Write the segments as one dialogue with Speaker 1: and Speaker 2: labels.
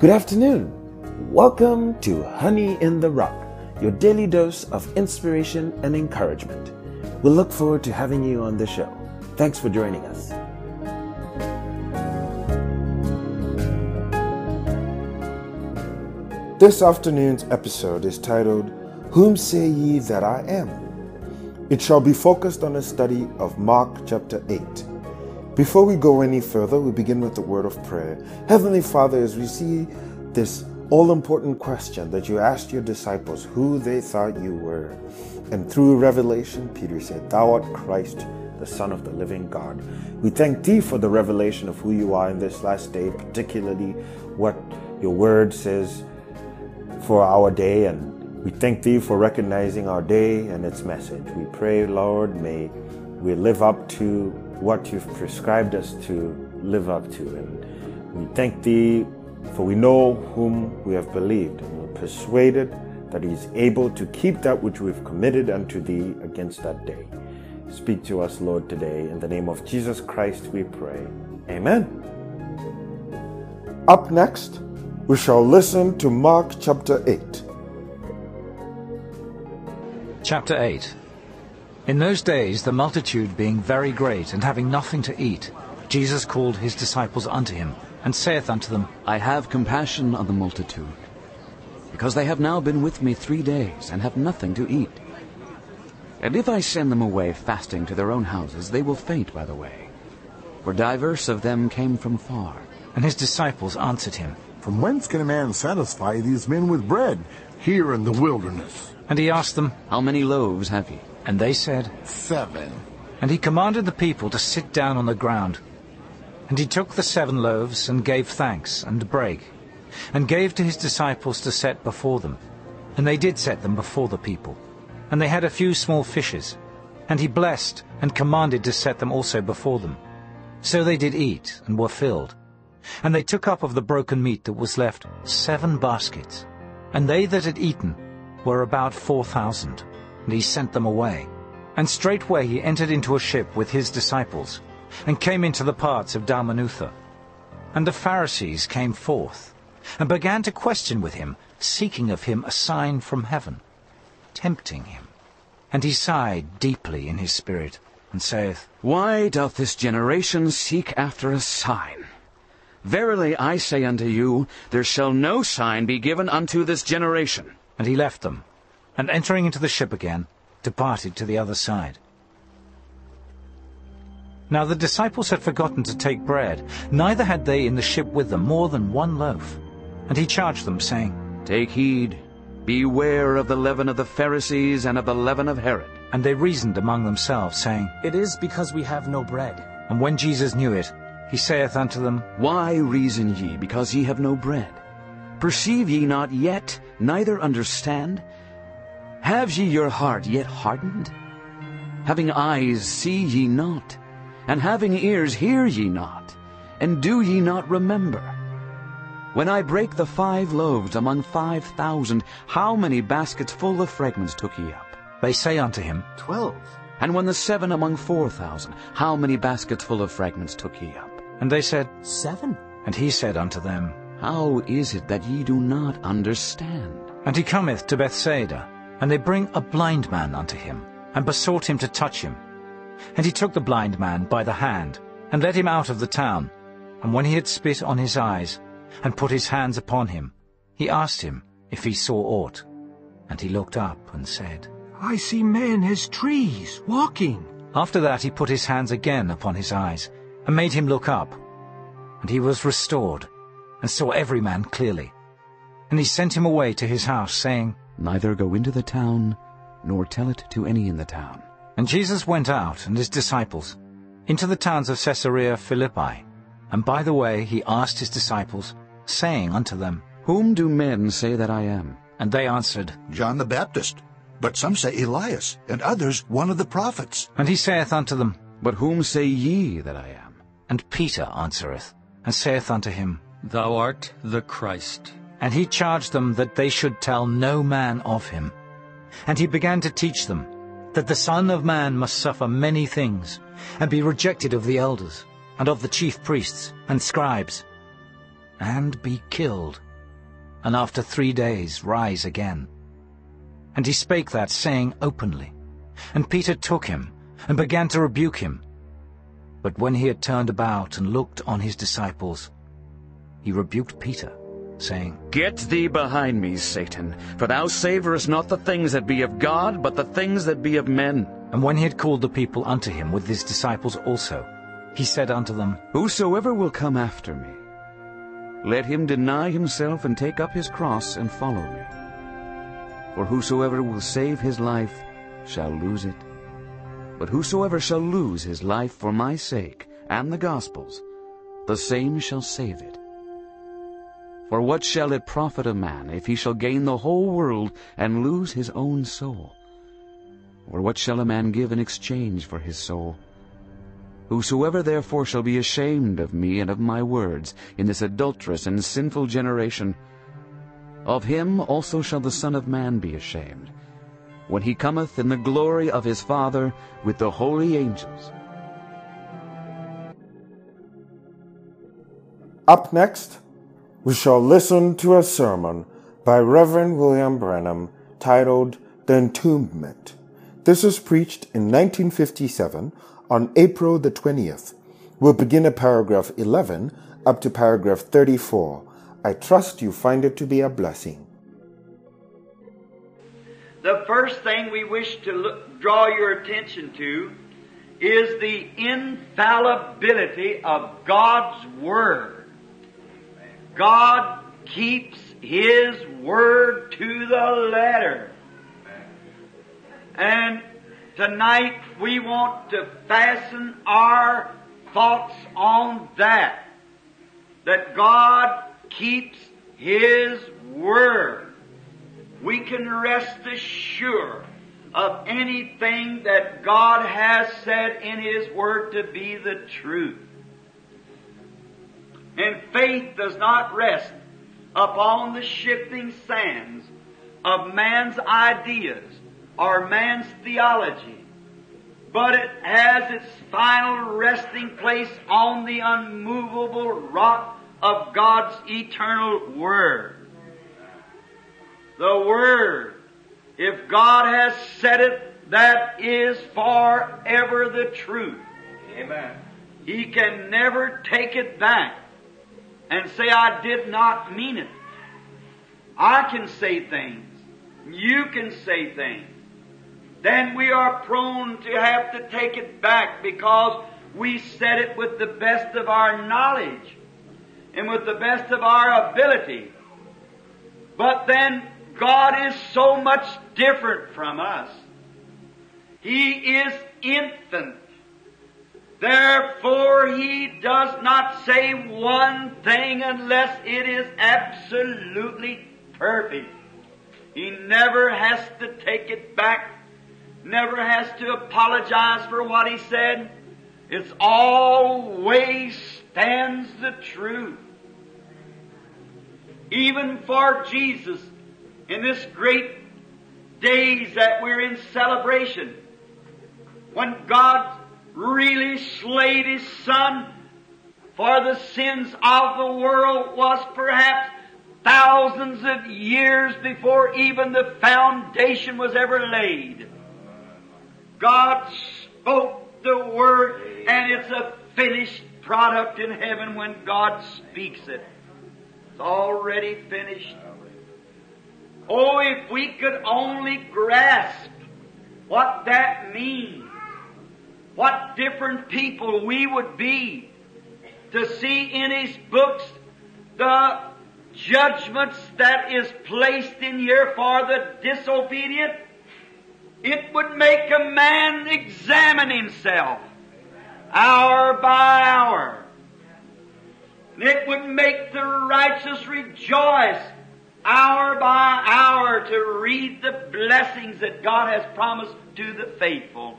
Speaker 1: Good afternoon. Welcome to Honey in the Rock, your daily dose of inspiration and encouragement. We look forward to having you on the show. Thanks for joining us. This afternoon's episode is titled, Whom Say Ye That I Am? It shall be focused on a study of Mark chapter 8. Before we go any further, we begin with the word of prayer. Heavenly Father, as we see this all important question that you asked your disciples who they thought you were, and through revelation, Peter said, Thou art Christ, the Son of the living God. We thank Thee for the revelation of who you are in this last day, particularly what your word says for our day. And we thank Thee for recognizing our day and its message. We pray, Lord, may we live up to what you've prescribed us to live up to. And we thank Thee for we know whom we have believed, and we're persuaded that He is able to keep that which we've committed unto Thee against that day. Speak to us, Lord, today. In the name of Jesus Christ, we pray. Amen. Up next, we shall listen to Mark chapter 8.
Speaker 2: Chapter 8 In those days, the multitude being very great, and having nothing to eat, Jesus called his disciples unto him, and saith unto them,
Speaker 3: I have compassion on the multitude, because they have now been with me three days, and have nothing to eat. And if I send them away fasting to their own houses, they will faint by the way. For divers of them came from far.
Speaker 2: And his disciples answered him,
Speaker 4: From whence can a man satisfy these men with bread here in the wilderness?
Speaker 2: And he asked them,
Speaker 3: How many loaves have ye?
Speaker 2: And they said,
Speaker 4: Seven.
Speaker 2: And he commanded the people to sit down on the ground. And he took the seven loaves, and gave thanks, and brake, and gave to his disciples to set before them. And they did set them before the people. And they had a few small fishes. And he blessed, and commanded to set them also before them. So they did eat, and were filled. And they took up of the broken meat that was left seven baskets. And they that had eaten were about four thousand. And he sent them away. And straightway he entered into a ship with his disciples, and came into the parts of Dalmanutha. And the Pharisees came forth, and began to question with him, seeking of him a sign from heaven, tempting him. And he sighed deeply in his spirit, and saith,
Speaker 3: Why doth this generation seek after a sign? Verily I say unto you, there shall no sign be given unto this generation.
Speaker 2: And he left them, and entering into the ship again, departed to the other side. Now the disciples had forgotten to take bread, neither had they in the ship with them more than one loaf. And he charged them, saying,
Speaker 3: Take heed, beware of the leaven of the Pharisees and of the leaven of Herod.
Speaker 2: And they reasoned among themselves, saying,
Speaker 5: It is because we have no bread.
Speaker 2: And when Jesus knew it, he saith unto them,
Speaker 3: Why reason ye, because ye have no bread? Perceive ye not yet, neither understand? Have ye your heart yet hardened? Having eyes, see ye not? And having ears, hear ye not? And do ye not remember? When I brake the five loaves among five thousand, how many baskets full of fragments took ye up?
Speaker 2: They say unto him,
Speaker 4: Twelve.
Speaker 3: And when the seven among four thousand, how many baskets full of fragments took ye up?
Speaker 2: And they said,
Speaker 5: Seven.
Speaker 2: And he said unto them,
Speaker 3: How is it that ye do not understand?
Speaker 2: And he cometh to Bethsaida, and they bring a blind man unto him, and besought him to touch him. And he took the blind man by the hand, and led him out of the town. And when he had spit on his eyes, and put his hands upon him, he asked him if he saw aught. And he looked up and said,
Speaker 6: I see men as trees, walking.
Speaker 2: After that he put his hands again upon his eyes, and made him look up. And he was restored, and saw every man clearly. And he sent him away to his house, saying,
Speaker 3: Neither go into the town, nor tell it to any in the town.
Speaker 2: And Jesus went out, and his disciples, into the towns of Caesarea Philippi. And by the way he asked his disciples, saying unto them,
Speaker 3: Whom do men say that I am?
Speaker 2: And they answered,
Speaker 7: John the Baptist. But some say Elias, and others one of the prophets.
Speaker 2: And he saith unto them,
Speaker 3: But whom say ye that I am?
Speaker 2: And Peter answereth, and saith unto him,
Speaker 8: Thou art the Christ.
Speaker 2: And he charged them that they should tell no man of him. And he began to teach them that the Son of Man must suffer many things, and be rejected of the elders, and of the chief priests and scribes, and be killed, and after three days rise again. And he spake that saying openly. And Peter took him, and began to rebuke him. But when he had turned about and looked on his disciples, he rebuked Peter, saying,
Speaker 3: Get thee behind me, Satan, for thou savorest not the things that be of God, but the things that be of men.
Speaker 2: And when he had called the people unto him with his disciples also, he said unto them,
Speaker 3: Whosoever will come after me, let him deny himself and take up his cross and follow me. For whosoever will save his life shall lose it. But whosoever shall lose his life for my sake and the gospel's, the same shall save it. For what shall it profit a man if he shall gain the whole world and lose his own soul? Or what shall a man give in exchange for his soul? Whosoever therefore shall be ashamed of me and of my words in this adulterous and sinful generation, of him also shall the Son of Man be ashamed, when he cometh in the glory of his Father with the holy angels.
Speaker 1: Up next, we shall listen to a sermon by Reverend William Branham titled The Entombment. This was preached in 1957 on April the 20th. We'll begin at paragraph 11 up to paragraph 34. I trust you find it to be a blessing.
Speaker 9: The first thing we wish to look, draw your attention to is the infallibility of God's Word. God keeps His Word to the letter. And tonight we want to fasten our thoughts on that. That God keeps His Word. We can rest assured of anything that God has said in His Word to be the truth. And faith does not rest upon the shifting sands of man's ideas or man's theology, but it has its final resting place on the unmovable rock of God's eternal Word. The Word, if God has said it, that is forever the truth. Amen. He can never take it back and say, I did not mean it. I can say things. You can say things. Then we are prone to have to take it back because we said it with the best of our knowledge and with the best of our ability. But then God is so much different from us. He is infant. Therefore, He does not say one thing unless it is absolutely perfect. He never has to take it back, never has to apologize for what He said. It's always stands the truth. Even for Jesus, in this great days that we're in celebration, when God really slayed His Son for the sins of the world was perhaps thousands of years before even the foundation was ever laid. God spoke the Word and it's a finished product in heaven when God speaks it. It's already finished. Oh, if we could only grasp what that means, what different people we would be to see in His books the judgments that is placed in here for the disobedient, it would make a man examine himself hour by hour. It would make the righteous rejoice hour by hour to read the blessings that God has promised to the faithful.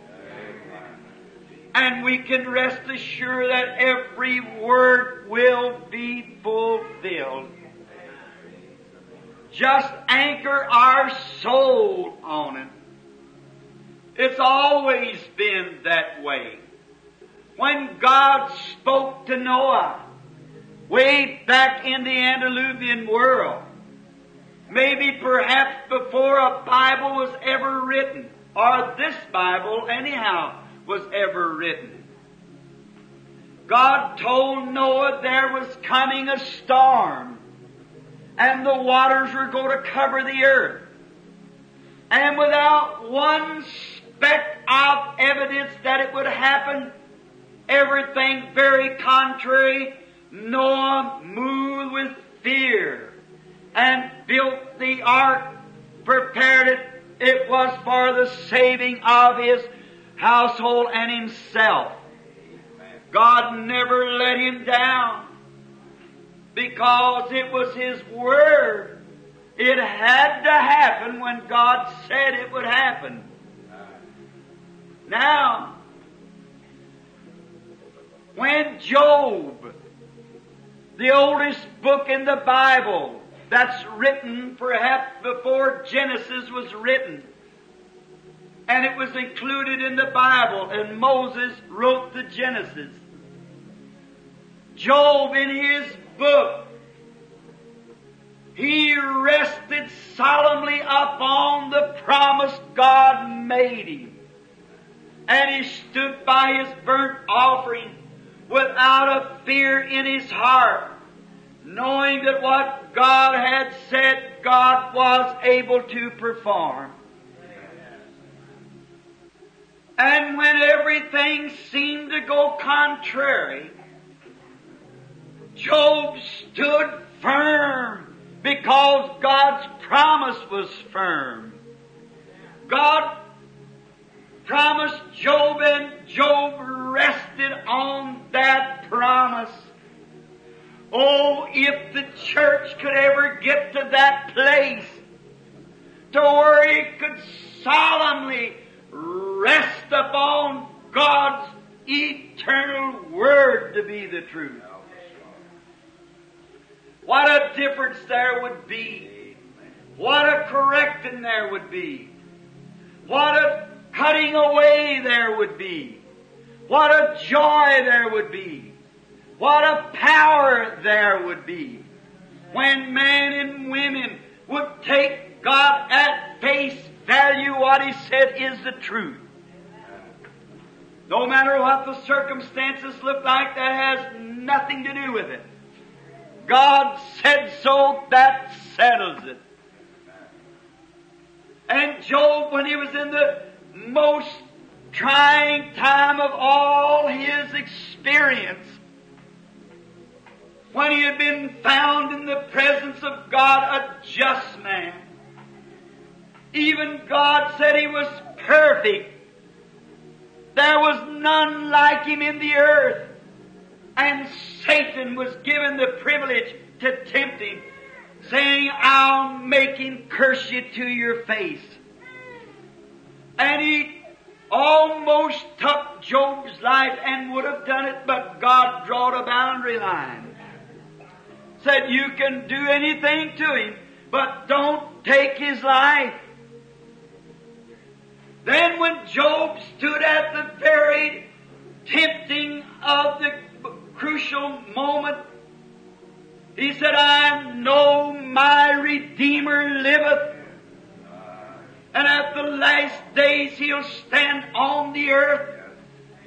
Speaker 9: And we can rest assured that every word will be fulfilled. Just anchor our soul on it. It's always been that way. When God spoke to Noah, way back in the antediluvian world, maybe perhaps before a Bible was ever written, or this Bible anyhow was ever written. God told Noah there was coming a storm, and the waters were going to cover the earth. And without one speck of evidence that it would happen, everything very contrary, Noah moved with fear and built the ark, prepared it. It was for the saving of his household and himself. God never let him down because it was his word. It had to happen when God said it would happen. Now, when Job, the oldest book in the Bible, that's written perhaps before Genesis was written, and it was included in the Bible, and Moses wrote the Genesis. Job, in his book, he rested solemnly upon the promise God made him. And he stood by his burnt offering without a fear in his heart, knowing that what God had said, God was able to perform. And when everything seemed to go contrary, Job stood firm because God's promise was firm. God promised Job and Job rested on that promise. Oh, if the church could ever get to that place to where it could solemnly rest upon God's eternal word to be the truth. What a difference there would be. What a correcting there would be. What a cutting away there would be. What a joy there would be. What a power there would be. When men and women would take God at face value, what He said is the truth. No matter what the circumstances look like, that has nothing to do with it. God said so, that settles it. And Job, when he was in the most trying time of all his experience, when he had been found in the presence of God a just man, even God said he was perfect. There was none like him in the earth. And Satan was given the privilege to tempt him, saying, I'll make him curse you to your face. And he almost took Job's life and would have done it, but God drawed a boundary line. Said, you can do anything to him, but don't take his life. Then when Job stood at the very tempting of the crucial moment, he said, I know my Redeemer liveth. And at the last days he'll stand on the earth.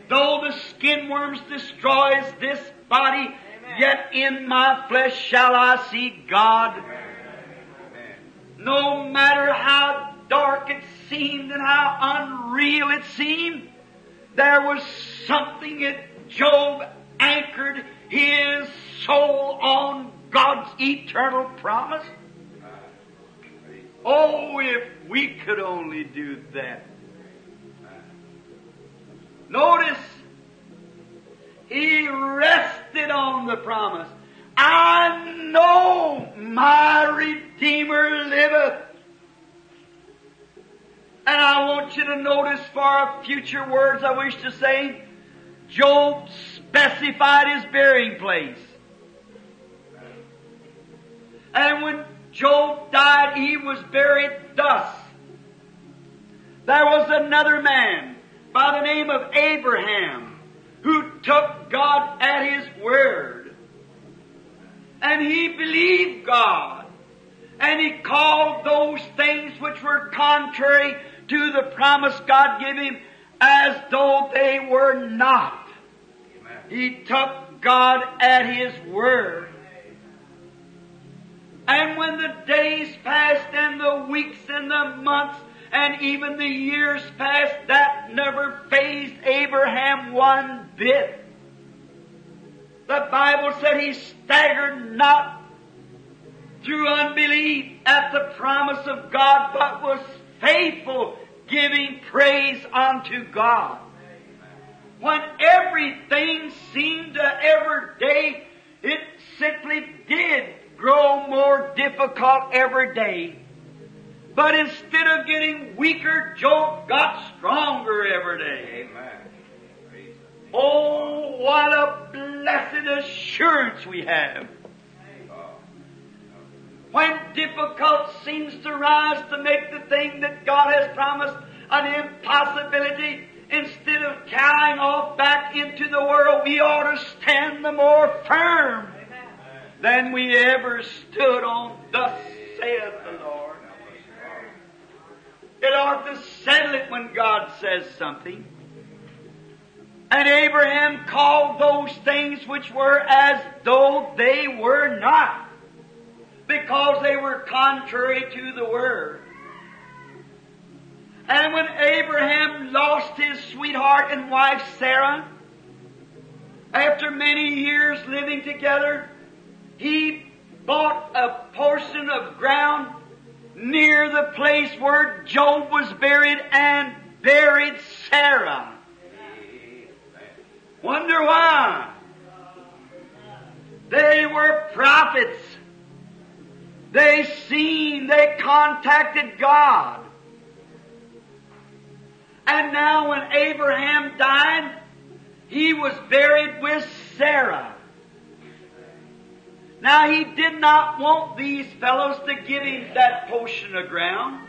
Speaker 9: Though the skin worms destroys this body, yet in my flesh shall I see God. No matter how dark it seemed and how unreal it seemed, there was something that Job anchored his soul on God's eternal promise. Oh, if we could only do that. Notice, he rested on the promise. I know my Redeemer liveth. And I want you to notice for our future words I wish to say, Job specified his burying place. And when Job died, he was buried thus. There was another man by the name of Abraham who took God at his word. And he believed God. And he called those things which were contrary to the promise God gave him as though they were not. He took God at his word. And when the days passed and the weeks and the months and even the years passed, that never fazed Abraham one bit. The Bible said he staggered not through unbelief at the promise of God, but was faithful, giving praise unto God. When everything seemed to every day, it simply did grow more difficult every day. But instead of getting weaker, Job got stronger every day. Amen. Oh, what a blessed assurance we have. When difficult seems to rise to make the thing that God has promised an impossibility, instead of carrying off back into the world, we ought to stand the more firm than we ever stood on. Thus saith the Lord. It ought to settle it when God says something. And Abraham called those things which were as though they were not, because they were contrary to the Word. And when Abraham lost his sweetheart and wife Sarah, after many years living together, he bought a portion of ground near the place where Job was buried and buried Sarah. Wonder why? They were prophets. They seen, they contacted God. And now when Abraham died, he was buried with Sarah. Now he did not want these fellows to give him that portion of ground.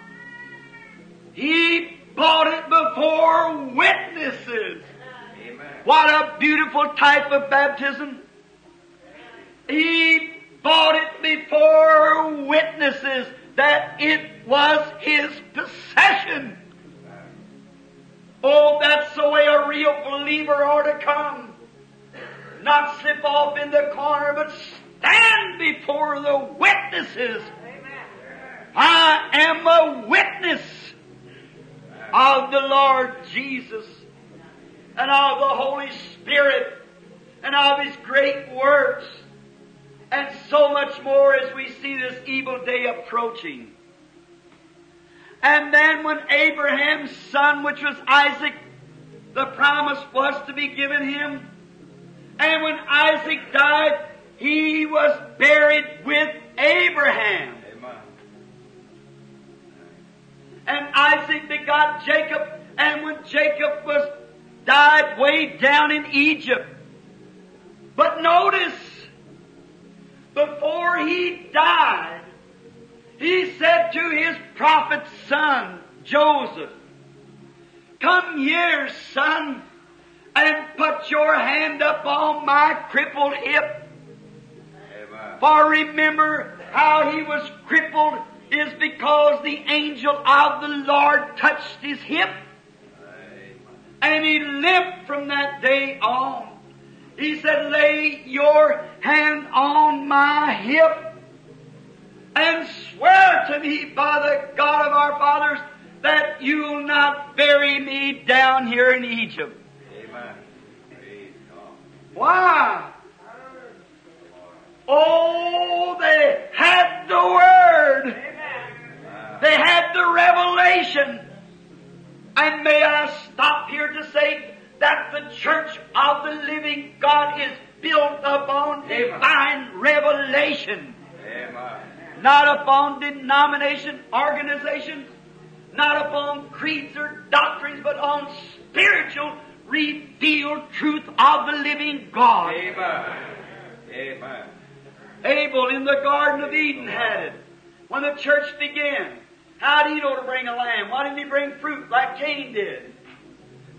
Speaker 9: He bought it before witnesses. Amen. What a beautiful type of baptism. He bought it before witnesses that it was his possession. Oh, that's the way a real believer ought to come. Not slip off in the corner, but stand before the witnesses. I am a witness of the Lord Jesus and of the Holy Spirit and of His great works and so much more as we see this evil day approaching. And then when Abraham's son, which was Isaac, the promise was to be given him. And when Isaac died, he was buried with Abraham. Amen. And Isaac begot Jacob, and when Jacob was died way down in Egypt. But notice, before he died, he said to his prophet son, Joseph, Come here, son, and put your hand up on my crippled hip. Amen. For remember how he was crippled is because the angel of the Lord touched his hip. Amen. And he limped from that day on. He said, lay your hand on my hip and swear to me by the God of our fathers that you'll not bury me down here in Egypt. Amen. Why? Oh, they had the Word. They had the revelation. And may I stop here to say that the church of the living God is built upon divine revelation. Amen not upon denomination, organizations, not upon creeds or doctrines, but on spiritual revealed truth of the living God.
Speaker 10: Amen. Amen.
Speaker 9: Abel in the Garden of Eden had it. When the church began, how did he know to bring a lamb? Why didn't he bring fruit like Cain did?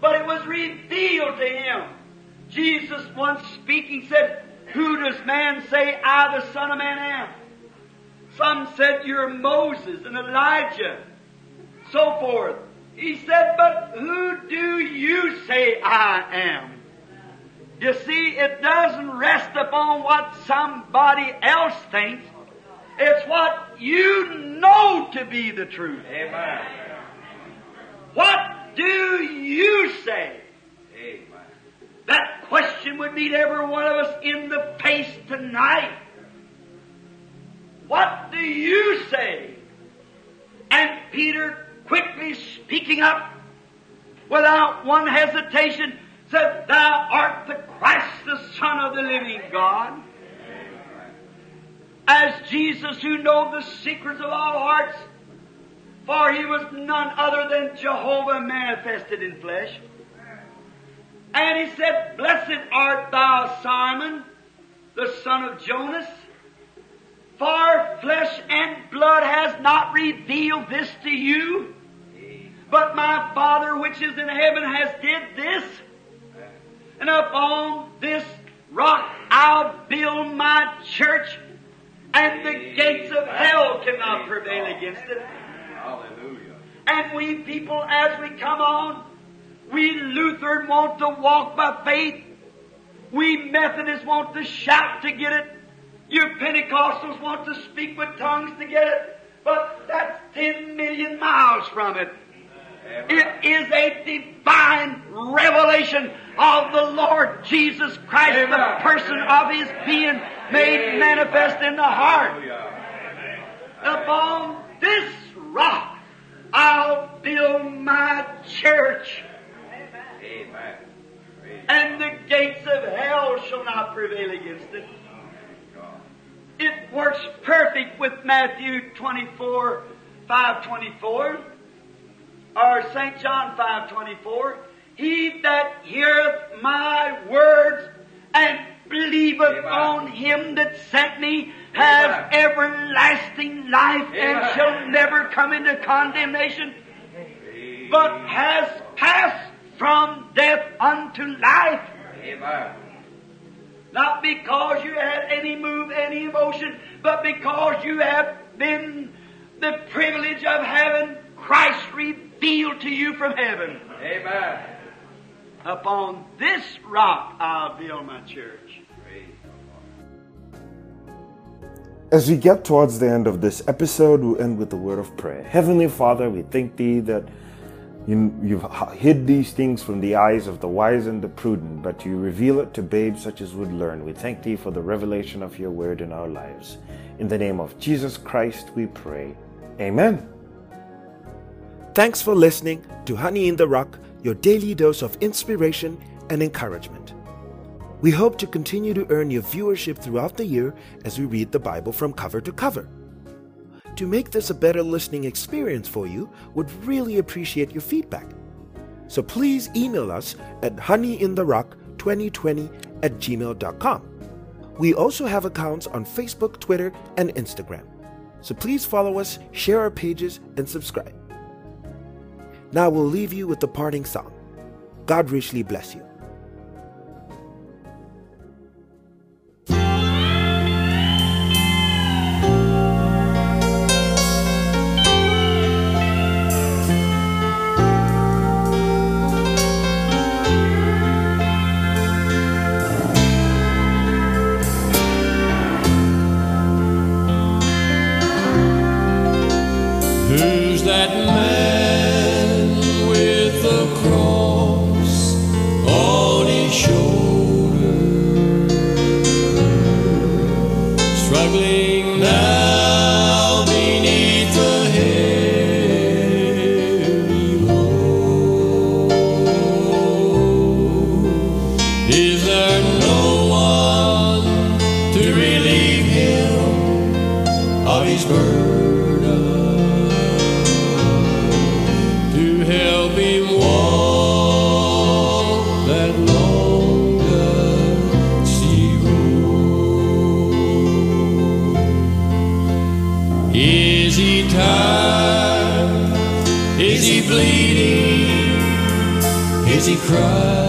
Speaker 9: But it was revealed to him. Jesus once speaking said, Who does man say I, the Son of Man, am? Some said you're Moses and Elijah, so forth. He said, but who do you say I am? You see, it doesn't rest upon what somebody else thinks. It's what you know to be the truth.
Speaker 10: Amen.
Speaker 9: What do you say?
Speaker 10: Amen.
Speaker 9: That question would meet every one of us in the face tonight. What do you say? And Peter, quickly speaking up, without one hesitation, said, Thou art the Christ, the Son of the living God. As Jesus, who know the secrets of all hearts, for he was none other than Jehovah manifested in flesh. And he said, Blessed art thou, Simon, the son of Jonas, for flesh and blood has not revealed this to you, but my Father which is in heaven has did this. And upon this rock I'll build my church, and the gates of hell cannot prevail against it.
Speaker 10: Hallelujah.
Speaker 9: And we people, as we come on, we Lutheran want to walk by faith. We Methodists want to shout to get it. You Pentecostals want to speak with tongues to get it. But that's 10 million miles from it. It is a divine revelation of the Lord Jesus Christ, the
Speaker 10: Amen.
Speaker 9: person of His being made manifest in the heart. Upon this rock I'll build my church,
Speaker 10: Amen.
Speaker 9: and the gates of hell shall not prevail against it. It works perfect with Matthew 24, 524, or St. John 524. He that heareth my words and believeth
Speaker 10: Amen.
Speaker 9: on him that sent me has
Speaker 10: Amen.
Speaker 9: everlasting life and shall never come into condemnation, but has passed from death unto life.
Speaker 10: Amen.
Speaker 9: Not because you had any move, any emotion, but because you have been the privilege of having Christ revealed to you from heaven.
Speaker 10: Amen.
Speaker 9: Upon this rock I'll build my church.
Speaker 1: As we get towards the end of this episode, we'll end with a word of prayer. Heavenly Father, we thank Thee that you, you've hid these things from the eyes of the wise and the prudent, but you reveal it to babes such as would learn. We thank Thee for the revelation of Your word in our lives. In the name of Jesus Christ, we pray. Amen. Thanks for listening to Honey in the Rock, your daily dose of inspiration and encouragement. We hope to continue to earn your viewership throughout the year as we read the Bible from cover to cover. To make this a better listening experience for you, would really appreciate your feedback. So please email us at honeyintherock2020 at gmail.com. We also have accounts on Facebook, Twitter, and Instagram. So please follow us, share our pages, and subscribe. Now we'll leave you with the parting song. God richly bless you.
Speaker 11: Help him walk that. Is he tired? Is he bleeding? Is he crying?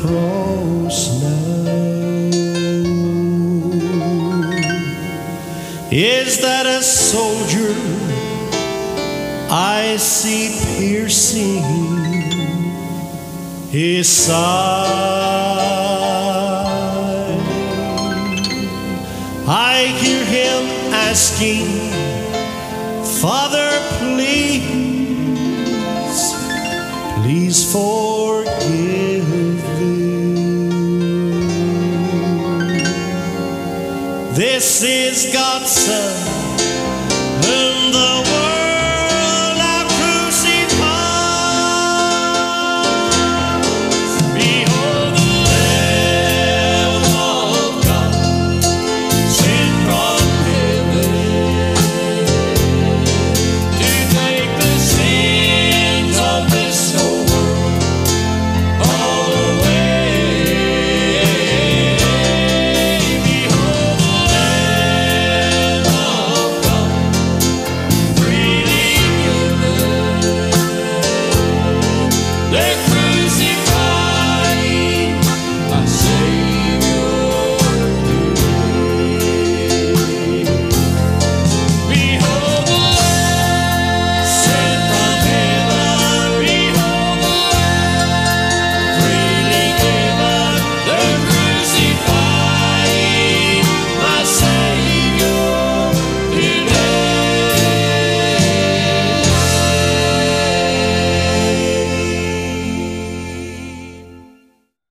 Speaker 12: Cross now. Is that a soldier I see piercing his side? This is God's Son